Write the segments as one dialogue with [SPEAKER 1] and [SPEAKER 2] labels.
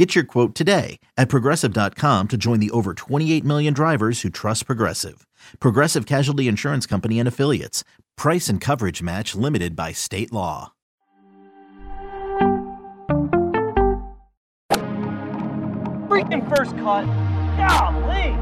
[SPEAKER 1] Get your quote today at progressive.com to join the over 28 million drivers who trust Progressive. Progressive Casualty Insurance Company and Affiliates. Price and coverage match limited by state law.
[SPEAKER 2] Freaking first cut. Golly.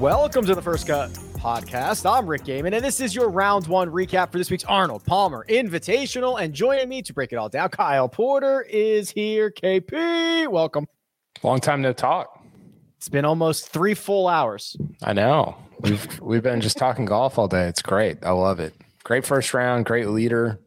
[SPEAKER 3] Welcome to the First Cut podcast. I'm Rick Gehman, and this is your round one recap for this week's Arnold Palmer Invitational. And joining me to break it all down, Kyle Porter is here. KP, welcome.
[SPEAKER 4] Long time no talk.
[SPEAKER 3] It's been almost three full hours.
[SPEAKER 4] I know. We've we've been just talking golf all day. It's great. I love it. Great first round, great leader.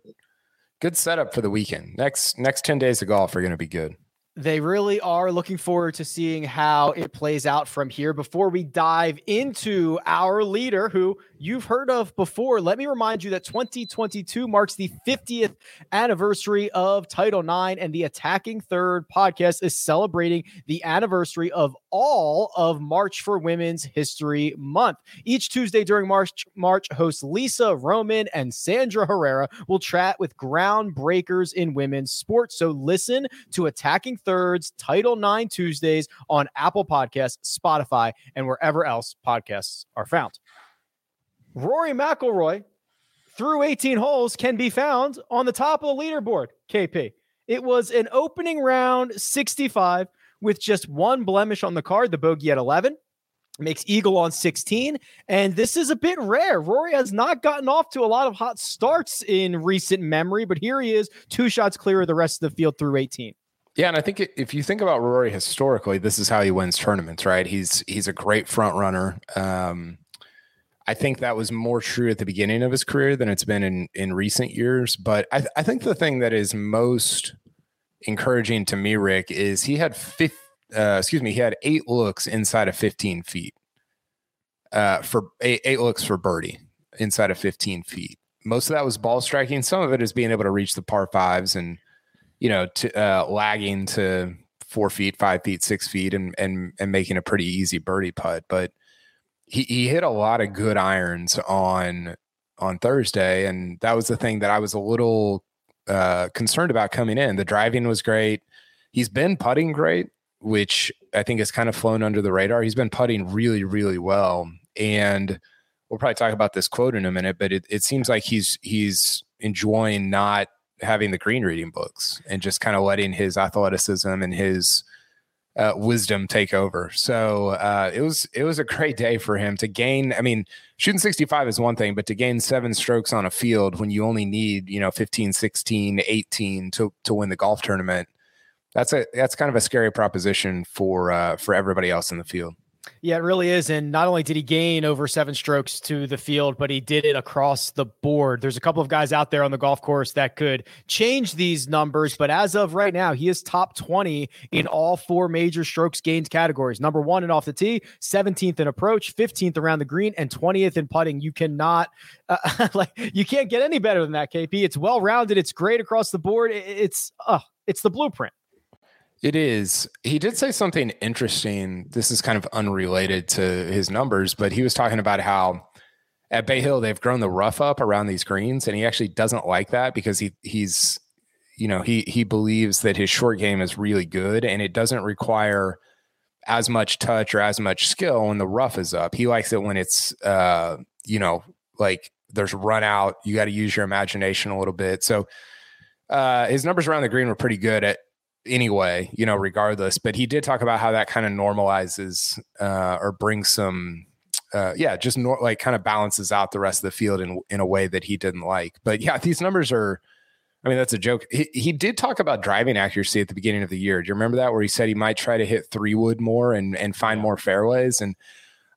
[SPEAKER 4] Good setup for the weekend. Next next 10 days of golf are going to be good.
[SPEAKER 3] They really are looking forward to seeing how it plays out from here. Before we dive into our leader, who you've heard of before, let me remind you that 2022 marks the 50th anniversary of Title IX, and the Attacking Third podcast is celebrating the anniversary of all of March for Women's History Month. Each Tuesday during March, March hosts Lisa Roman and Sandra Herrera will chat with groundbreakers in women's sports. So listen to Attacking Thirds Title IX Tuesdays on Apple Podcasts, Spotify, and wherever else podcasts are found. Rory McIlroy through 18 holes can be found on the top of the leaderboard. KP. It was an opening round 65 with just one blemish on the card, the bogey at 11. Makes Eagle on 16. And this is a bit rare. Rory has not gotten off to a lot of hot starts in recent memory, but here he is, two shots clear of the rest of the field through 18.
[SPEAKER 4] Yeah, and I think if you think about Rory historically, this is how he wins tournaments, right? He's he's a great front runner. Um, I think that was more true at the beginning of his career than it's been in in recent years. But I, I think the thing that is most encouraging to me, Rick, is he had fifth. Uh, excuse me, he had eight looks inside of 15 feet. Uh, for eight, eight looks for birdie inside of 15 feet. Most of that was ball striking. Some of it is being able to reach the par fives and you know to uh, lagging to four feet, five feet, six feet, and and and making a pretty easy birdie putt. But he he hit a lot of good irons on on Thursday, and that was the thing that I was a little uh, concerned about coming in. The driving was great. He's been putting great, which I think has kind of flown under the radar. He's been putting really, really well, and we'll probably talk about this quote in a minute. But it, it seems like he's he's enjoying not having the green reading books and just kind of letting his athleticism and his uh, wisdom take over. So uh, it was it was a great day for him to gain. I mean, shooting 65 is one thing, but to gain seven strokes on a field when you only need you know 15, 16, 18 to to win the golf tournament, that's a that's kind of a scary proposition for uh, for everybody else in the field.
[SPEAKER 3] Yeah, it really is. And not only did he gain over seven strokes to the field, but he did it across the board. There's a couple of guys out there on the golf course that could change these numbers. But as of right now, he is top 20 in all four major strokes gained categories number one and off the tee, 17th in approach, 15th around the green, and 20th in putting. You cannot, uh, like, you can't get any better than that, KP. It's well rounded, it's great across the board. It's, uh, it's the blueprint.
[SPEAKER 4] It is. He did say something interesting. This is kind of unrelated to his numbers, but he was talking about how at Bay Hill they've grown the rough up around these greens, and he actually doesn't like that because he he's you know he he believes that his short game is really good and it doesn't require as much touch or as much skill when the rough is up. He likes it when it's uh you know like there's run out. You got to use your imagination a little bit. So uh, his numbers around the green were pretty good at anyway, you know, regardless. But he did talk about how that kind of normalizes uh, or brings some, uh, yeah, just nor- like kind of balances out the rest of the field in in a way that he didn't like. But yeah, these numbers are. I mean, that's a joke. He, he did talk about driving accuracy at the beginning of the year. Do you remember that? Where he said he might try to hit three wood more and and find more fairways. And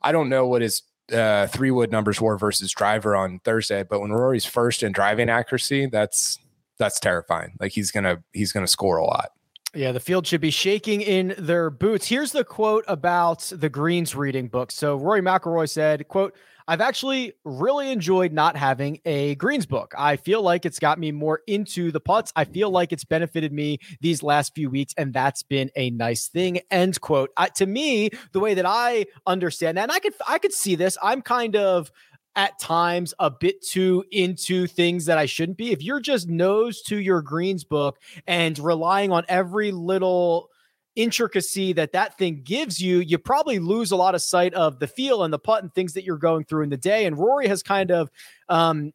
[SPEAKER 4] I don't know what his uh, three wood numbers were versus driver on Thursday, but when Rory's first in driving accuracy, that's that's terrifying. Like he's gonna he's gonna score a lot.
[SPEAKER 3] Yeah, the field should be shaking in their boots. Here's the quote about the Greens reading book. So Rory McIlroy said, quote, I've actually really enjoyed not having a greens book. I feel like it's got me more into the putts. I feel like it's benefited me these last few weeks, and that's been a nice thing. End quote. I, to me, the way that I understand that, and I could I could see this. I'm kind of at times a bit too into things that I shouldn't be. If you're just nose to your greens book and relying on every little intricacy that that thing gives you, you probably lose a lot of sight of the feel and the putt and things that you're going through in the day. And Rory has kind of, um,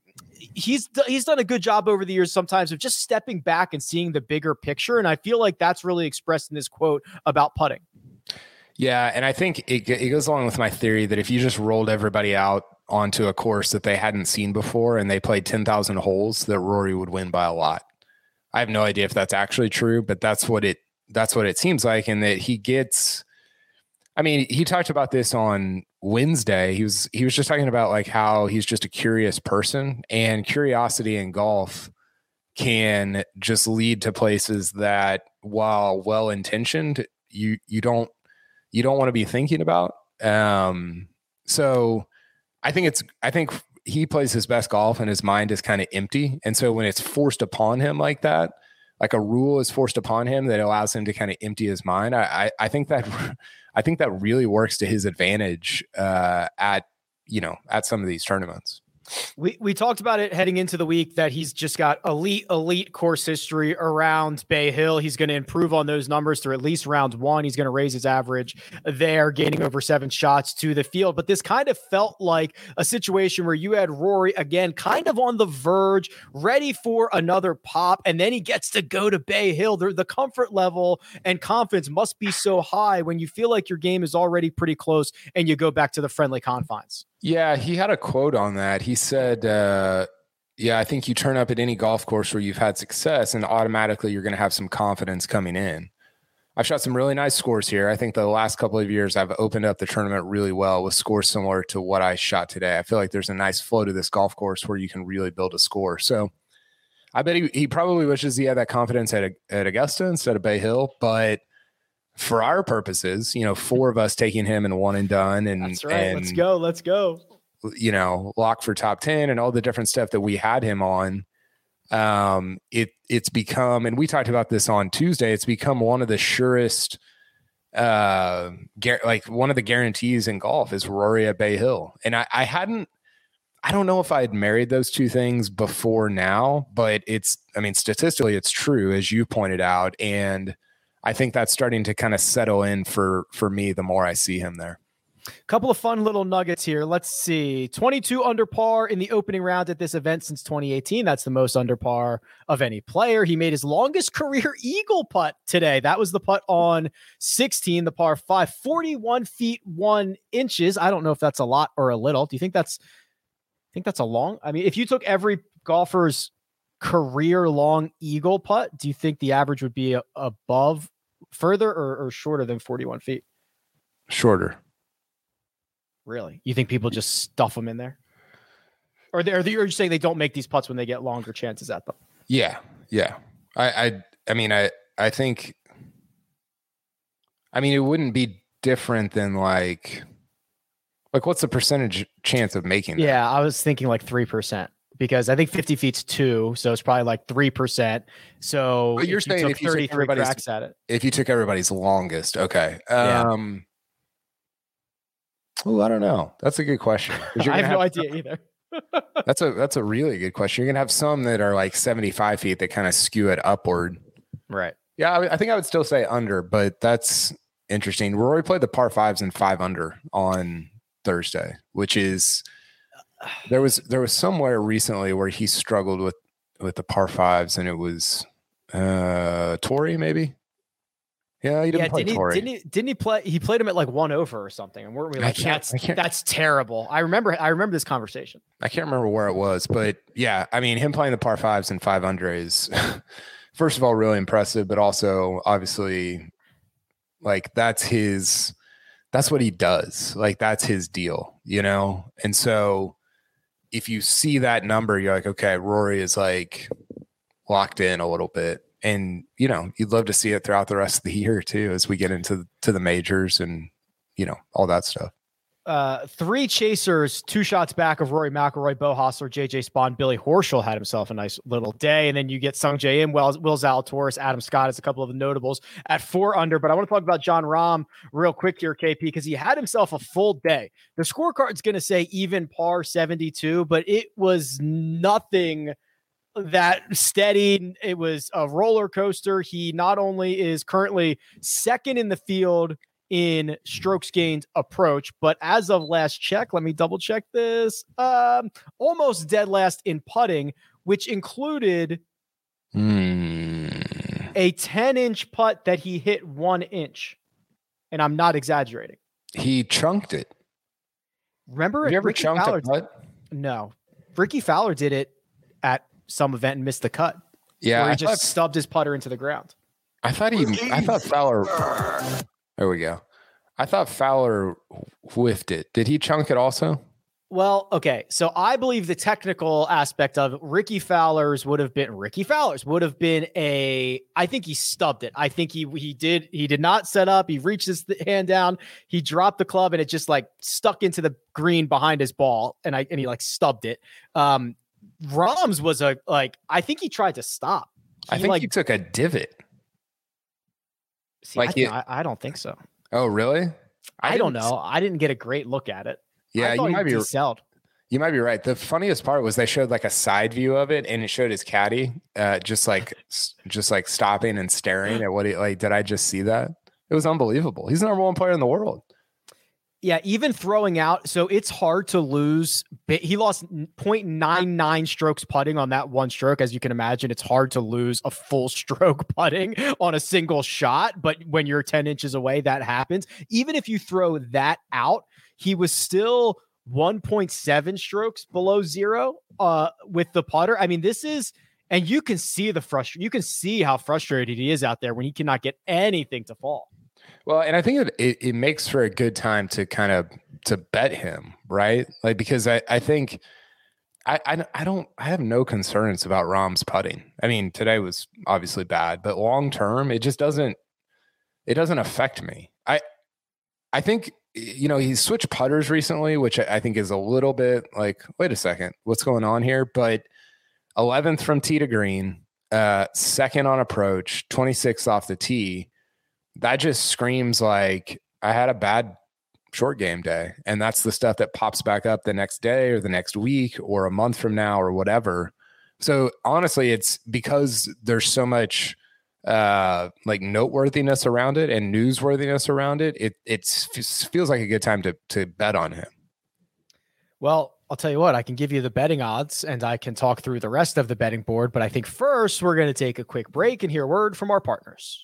[SPEAKER 3] he's he's done a good job over the years sometimes of just stepping back and seeing the bigger picture. And I feel like that's really expressed in this quote about putting.
[SPEAKER 4] Yeah, and I think it, it goes along with my theory that if you just rolled everybody out onto a course that they hadn't seen before and they played 10,000 holes, that Rory would win by a lot. I have no idea if that's actually true, but that's what it that's what it seems like and that he gets I mean, he talked about this on Wednesday. He was he was just talking about like how he's just a curious person and curiosity in golf can just lead to places that while well intentioned, you you don't you don't want to be thinking about. Um so I think it's I think he plays his best golf and his mind is kind of empty. And so when it's forced upon him like that, like a rule is forced upon him that allows him to kind of empty his mind. I, I, I think that I think that really works to his advantage uh, at you know at some of these tournaments.
[SPEAKER 3] We we talked about it heading into the week that he's just got elite elite course history around Bay Hill. He's going to improve on those numbers through at least round one. He's going to raise his average there, gaining over seven shots to the field. But this kind of felt like a situation where you had Rory again, kind of on the verge, ready for another pop, and then he gets to go to Bay Hill. The, the comfort level and confidence must be so high when you feel like your game is already pretty close, and you go back to the friendly confines.
[SPEAKER 4] Yeah, he had a quote on that. He said, uh, "Yeah, I think you turn up at any golf course where you've had success, and automatically you're going to have some confidence coming in." I've shot some really nice scores here. I think the last couple of years I've opened up the tournament really well with scores similar to what I shot today. I feel like there's a nice flow to this golf course where you can really build a score. So I bet he, he probably wishes he had that confidence at, at Augusta instead of Bay Hill, but for our purposes, you know, four of us taking him and one and done, and
[SPEAKER 3] that's right.
[SPEAKER 4] And,
[SPEAKER 3] let's go. Let's go.
[SPEAKER 4] You know, lock for top ten and all the different stuff that we had him on. Um, it it's become, and we talked about this on Tuesday. It's become one of the surest, uh, gar- like one of the guarantees in golf is Rory at Bay Hill, and I, I hadn't. I don't know if I had married those two things before now, but it's, I mean, statistically, it's true, as you pointed out. And I think that's starting to kind of settle in for for me the more I see him there.
[SPEAKER 3] Couple of fun little nuggets here. Let's see. 22 under par in the opening round at this event since 2018. That's the most under par of any player. He made his longest career eagle putt today. That was the putt on 16, the par 5, 41 feet 1 inches. I don't know if that's a lot or a little. Do you think that's I think that's a long? I mean, if you took every golfer's career long eagle putt, do you think the average would be above further or, or shorter than 41 feet?
[SPEAKER 4] Shorter.
[SPEAKER 3] Really? You think people just stuff them in there? Or they, are they, you're saying they don't make these putts when they get longer chances at them?
[SPEAKER 4] Yeah. Yeah. I, I, I mean, I, I think, I mean, it wouldn't be different than like, like what's the percentage chance of making that?
[SPEAKER 3] Yeah. I was thinking like 3% because I think 50 feet's two, so it's probably like three percent. So
[SPEAKER 4] but you're saying you if you took everybody's
[SPEAKER 3] at it,
[SPEAKER 4] if you took everybody's longest, okay. Um, yeah. Oh, I don't know. That's a good question.
[SPEAKER 3] I have, have no idea either.
[SPEAKER 4] that's a that's a really good question. You're gonna have some that are like 75 feet that kind of skew it upward.
[SPEAKER 3] Right.
[SPEAKER 4] Yeah, I, I think I would still say under, but that's interesting. Rory played the par fives and five under on Thursday, which is there was there was somewhere recently where he struggled with with the par fives, and it was uh Torrey maybe. Yeah, he didn't yeah, play
[SPEAKER 3] didn't
[SPEAKER 4] Torrey.
[SPEAKER 3] He, didn't he? Didn't he play? He played him at like one over or something, and weren't we like, that's that's terrible? I remember. I remember this conversation.
[SPEAKER 4] I can't remember where it was, but yeah, I mean, him playing the par fives and five under is, first of all, really impressive, but also obviously, like that's his, that's what he does. Like that's his deal, you know. And so, if you see that number, you're like, okay, Rory is like locked in a little bit. and you know you'd love to see it throughout the rest of the year too as we get into to the majors and you know all that stuff
[SPEAKER 3] uh, three chasers, two shots back of Rory McIlroy, Beau Hossler, JJ Spaun, Billy Horschel had himself a nice little day, and then you get Sungjae Im, Will, Will Zalatoris, Adam Scott as a couple of the notables at four under. But I want to talk about Jon Rahm real quick here, KP, because he had himself a full day. The scorecard's going to say even par 72, but it was nothing that steady. It was a roller coaster. He not only is currently second in the field in strokes gained approach. But as of last check, let me double check this. Um, almost dead last in putting, which included
[SPEAKER 4] mm.
[SPEAKER 3] a 10 inch putt that he hit one inch. And I'm not exaggerating.
[SPEAKER 4] He chunked it.
[SPEAKER 3] Remember,
[SPEAKER 4] Have you ever
[SPEAKER 3] Ricky
[SPEAKER 4] chunked
[SPEAKER 3] Fowler,
[SPEAKER 4] a putt?
[SPEAKER 3] No, Ricky Fowler did it at some event and missed the cut.
[SPEAKER 4] Yeah,
[SPEAKER 3] where he
[SPEAKER 4] I
[SPEAKER 3] just
[SPEAKER 4] thought,
[SPEAKER 3] stubbed his putter into the ground.
[SPEAKER 4] I thought he. I thought Fowler. There we go. I thought Fowler whiffed it. Did he chunk it also?
[SPEAKER 3] Well, okay. So I believe the technical aspect of Ricky Fowler's would have been Ricky Fowler's would have been a I think he stubbed it. I think he he did he did not set up. He reached his hand down, he dropped the club and it just like stuck into the green behind his ball and I and he like stubbed it. Um Rahm's was a like I think he tried to stop. He,
[SPEAKER 4] I think
[SPEAKER 3] like
[SPEAKER 4] he took a divot.
[SPEAKER 3] See,
[SPEAKER 4] like
[SPEAKER 3] I,
[SPEAKER 4] he-
[SPEAKER 3] I, I don't think so.
[SPEAKER 4] Oh, really?
[SPEAKER 3] I, don't know. I didn't get a great look at it.
[SPEAKER 4] Yeah, you might be.
[SPEAKER 3] decelled.
[SPEAKER 4] You might be right. The funniest part was they showed like a side view of it, and it showed his caddy, uh, just like just like stopping and staring at what he like. Did I just see that? It was unbelievable. He's the number one player in the world.
[SPEAKER 3] Yeah, even throwing out, so it's hard to lose. He lost 0.99 strokes putting on that one stroke. As you can imagine, it's hard to lose a full stroke putting on a single shot. But when you're 10 inches away, that happens. Even if you throw that out, he was still 1.7 strokes below zero uh, with the putter. I mean, this is, and you can see the frustration. You can see how frustrated he is out there when he cannot get anything to fall.
[SPEAKER 4] Well, and I think it, it, makes for a good time to kind of to bet him, right? Like because I, I think I, I I don't I have no concerns about Rahm's putting. I mean, today was obviously bad, but long term, it just doesn't it doesn't affect me. I I think you know he's switched putters recently, which I, I think is a little bit like, wait a second, what's going on here? But 11th from tee to green, uh, second on approach, 26th off the tee that just screams like I had a bad short game day. And that's the stuff that pops back up the next day or the next week or a month from now or whatever. So honestly, it's because there's so much uh like noteworthiness around it and newsworthiness around it it it's, feels like a good time to to bet on him
[SPEAKER 3] Well, I'll tell you what, I can give you the betting odds and I can talk through the rest of the betting board. But I think first we're going to take a quick break and hear a word from our partners.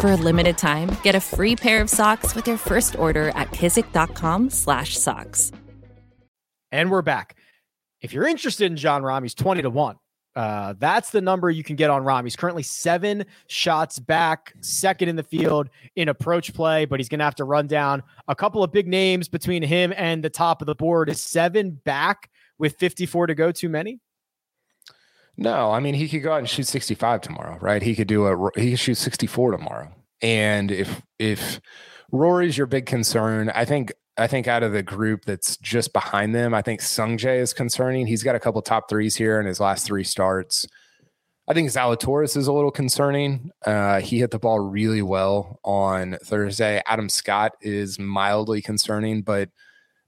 [SPEAKER 5] For a limited time, get a free pair of socks with your first order at kizik.com/socks.
[SPEAKER 3] And we're back. If you're interested in Jon Rahm, he's 20 to 1. Uh, that's the number you can get on Rahm. He's currently seven shots back, second in the field in approach play, but he's going to have to run down a couple of big names between him and the top of the board. Is seven back with 54 to go too many?
[SPEAKER 4] No, I mean he could go out and shoot 65 tomorrow, right? He could do a he could shoot 64 tomorrow. And if if Rory's your big concern, I think I think out of the group that's just behind them, I think Sungjae is concerning. He's got a couple top threes here in his last three starts. I think Zalatoris is a little concerning. Uh, he hit the ball really well on Thursday. Adam Scott is mildly concerning, but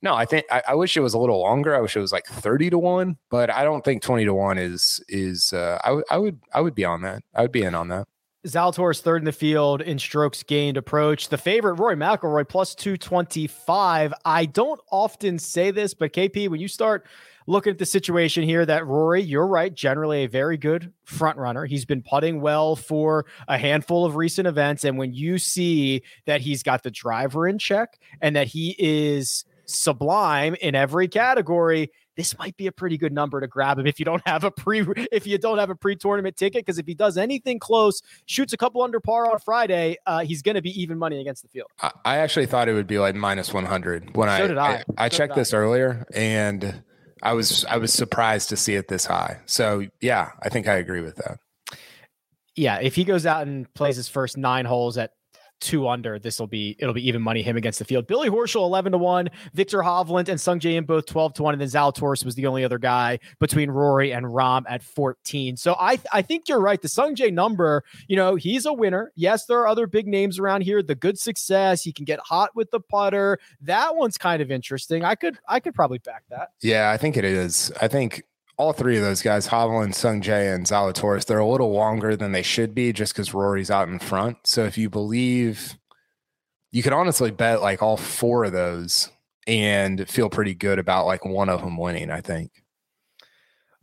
[SPEAKER 4] no, I think I, I, wish it was a little longer. I wish it was like thirty to one, but I don't think twenty to one is is. Uh, I, would I would be on that. I would be in on that.
[SPEAKER 3] Zalatoris third in the field in strokes gained approach. The favorite Rory McIlroy plus two twenty five. I don't often say this, but KP, when you start looking at the situation here, that Rory, you're right, generally a very good front runner. He's been putting well for a handful of recent events, and when you see that he's got the driver in check and that he is sublime in every category this might be a pretty good number to grab him if you don't have a pre if you don't have a pre-tournament ticket because if he does anything close shoots a couple under par on friday uh, he's going to be even money against the field.
[SPEAKER 4] I actually thought it would be like minus 100 when so I, I I, I so checked this earlier and i was i was surprised to see it this high. So yeah i think i agree with that.
[SPEAKER 3] Yeah if he goes out and plays his first nine holes at two under, this will be it'll be even money him against the field. Billy Horschel eleven to one, Victor Hovland and Sung Sungjae Im both twelve to one, and then Zalatoris was the only other guy between Rory and Rahm at fourteen. So I I think you're right. The Sung Sungjae number, you know, he's a winner. Yes, there are other big names around here. The good success, he can get hot with the putter. That one's kind of interesting. I could I could probably back that.
[SPEAKER 4] Yeah, I think it is. I think all three of those guys, Hovland, Sungjae, and Zalatoris, they're a little longer than they should be just because Rory's out in front. So if you believe, you could honestly bet like all four of those and feel pretty good about like one of them winning, I think.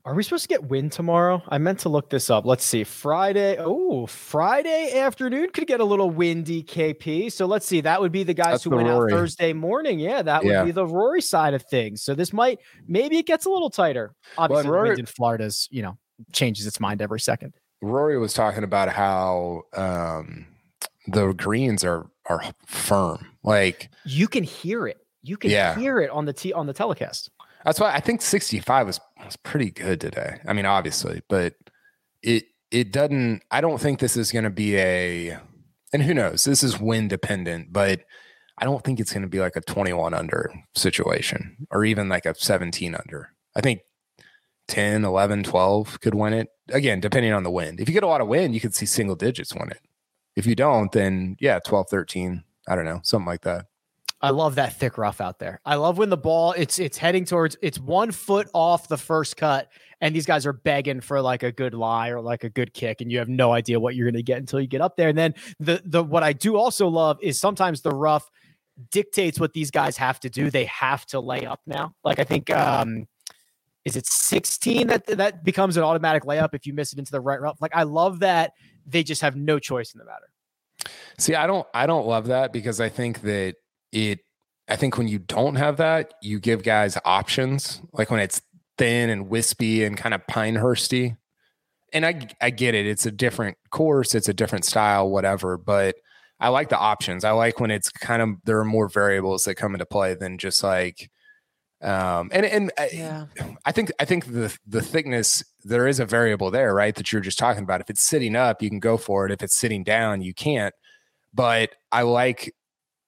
[SPEAKER 3] Are we supposed to get wind tomorrow? I meant to look this up. Let's see. Friday. Oh, Friday afternoon could get a little windy, KP. So let's see. That would be the guys That's who the went Rory. out Thursday morning. Yeah, that would yeah. be the Rory side of things. So this might maybe it gets a little tighter. Obviously, Rory, wind in Florida's you know changes its mind every second.
[SPEAKER 4] Rory was talking about how um, the greens are are firm. Like
[SPEAKER 3] you can hear it. You can yeah. hear it on the t on the telecast.
[SPEAKER 4] That's why I think 65 was was pretty good today. I mean, obviously, but it it doesn't. I don't think this is going to be a. And who knows? This is wind dependent, but I don't think it's going to be like a 21 under situation or even like a 17 under. I think 10, 11, 12 could win it. Again, depending on the wind. If you get a lot of wind, you could see single digits win it. If you don't, then yeah, 12, 13, I don't know, something like that.
[SPEAKER 3] I love that thick rough out there. I love when the ball it's it's heading towards it's one foot off the first cut, and these guys are begging for like a good lie or like a good kick, and you have no idea what you're going to get until you get up there. And then the the what I do also love is sometimes the rough dictates what these guys have to do. They have to lay up now. Like I think um is it 16 that that becomes an automatic layup if you miss it into the right rough. Like I love that they just have no choice in the matter.
[SPEAKER 4] See, I don't I don't love that because I think that it I think when you don't have that, you give guys options. Like when it's thin and wispy and kind of Pinehursty. And I I get it. It's a different course, it's a different style, whatever. But I like the options. I like when it's kind of there are more variables that come into play than just like um and and yeah. I, I think I think the the thickness there is a variable there, right? That you're just talking about. If it's sitting up, you can go for it. If it's sitting down, you can't. But I like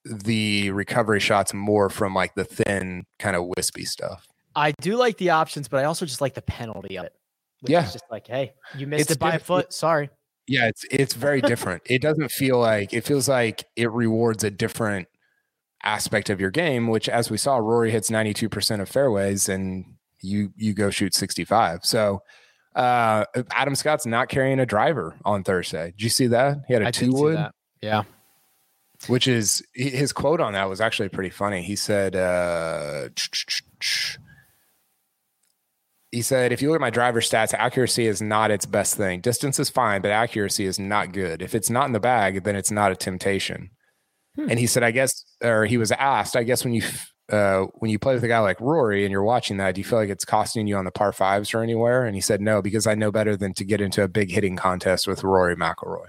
[SPEAKER 4] the recovery shots more from like the thin kind of wispy stuff.
[SPEAKER 3] I do like the options, but I also just like the penalty of it. yeah, just like, hey, you missed it's it by diff- a foot. Sorry.
[SPEAKER 4] Yeah, it's it's very different. it doesn't feel like it feels like it rewards a different aspect of your game. Which, as we saw, Rory hits ninety two percent of fairways, and you you go shoot sixty five. So. Uh, Adam Scott's not carrying a driver on Thursday. Did you see that? He had a two wood.
[SPEAKER 3] Yeah
[SPEAKER 4] which is his quote on that was actually pretty funny. He said, uh, he said, if you look at my driver stats, accuracy is not its best thing. Distance is fine, but accuracy is not good. If it's not in the bag, then it's not a temptation. Hmm. And he said, I guess, or he was asked, I guess when you uh, when you play with a guy like Rory and you're watching that, do you feel like it's costing you on the par fives or anywhere? And he said, no, because I know better than to get into a big hitting contest with Rory McIlroy.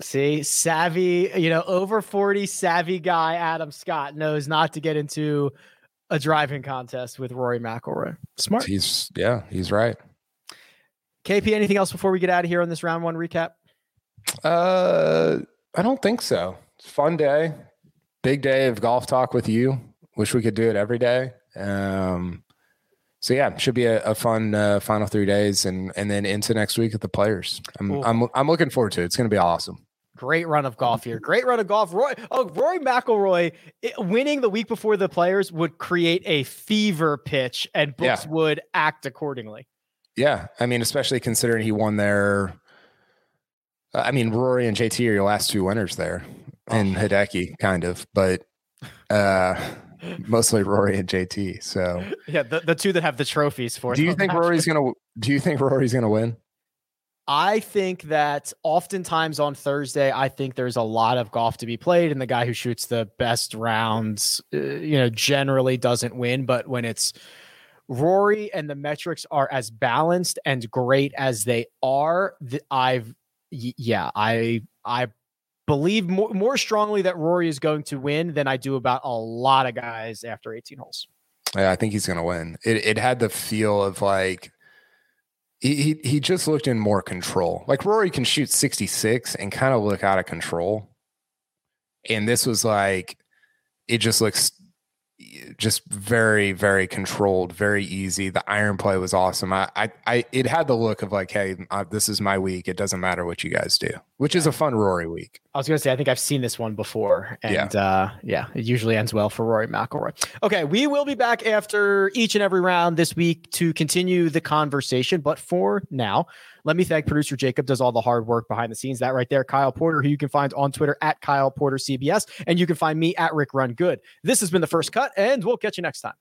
[SPEAKER 3] See, savvy, you know, over 40 savvy guy Adam Scott knows not to get into a driving contest with Rory McIlroy. Smart.
[SPEAKER 4] He's yeah, he's right.
[SPEAKER 3] KP, anything else before we get out of here on this round one recap?
[SPEAKER 4] Uh, I don't think so. It's fun day, big day of golf talk with you. Wish we could do it every day. Um, so yeah, should be a, a fun uh, final three days, and and then into next week at the Players. I'm. I'm I'm looking forward to it. It's going to be awesome.
[SPEAKER 3] Great run of golf here. Great run of golf. Roy, oh, Rory McIlroy it- winning the week before the players would create a fever pitch, and books
[SPEAKER 4] Yeah.
[SPEAKER 3] would act accordingly.
[SPEAKER 4] Yeah, I mean, especially considering he won there. uh, I mean, Rory and JT are your last two winners there, and
[SPEAKER 3] Oh.
[SPEAKER 4] Hideki, kind of, but uh, mostly Rory and JT. So,
[SPEAKER 3] Yeah, the, the two that have the trophies for.
[SPEAKER 4] do you think. Rory's gonna? Do you think Rory's gonna win?
[SPEAKER 3] I think that oftentimes on Thursday, I think there's a lot of golf to be played, and the guy who shoots the best rounds, uh, you know, generally doesn't win. But when it's Rory and the metrics are as balanced and great as they are, th- I've, y- yeah, I, I believe more, more strongly that Rory is going to win than I do about a lot of guys after 18 holes.
[SPEAKER 4] Yeah, I think he's gonna win. It it had the feel of like he he, just looked in more control. Like Rory can shoot 66 and kind of look out of control. And this was like it just looks just very very controlled very easy the iron play was awesome i i, I it had the look of like hey uh, this is my week it doesn't matter what you guys do which is a fun rory week
[SPEAKER 3] I was gonna say I think I've seen this one before, and yeah. uh yeah, it usually ends well for Rory McIlroy. Okay, we will be back after each and every round this week to continue the conversation. But for now, let me thank producer Jacob does all the hard work behind the scenes. That right there, Kyle Porter, who you can find on Twitter at Kyle Porter CBS, and you can find me at Rick Run Good. This has been the first cut, and we'll catch you next time.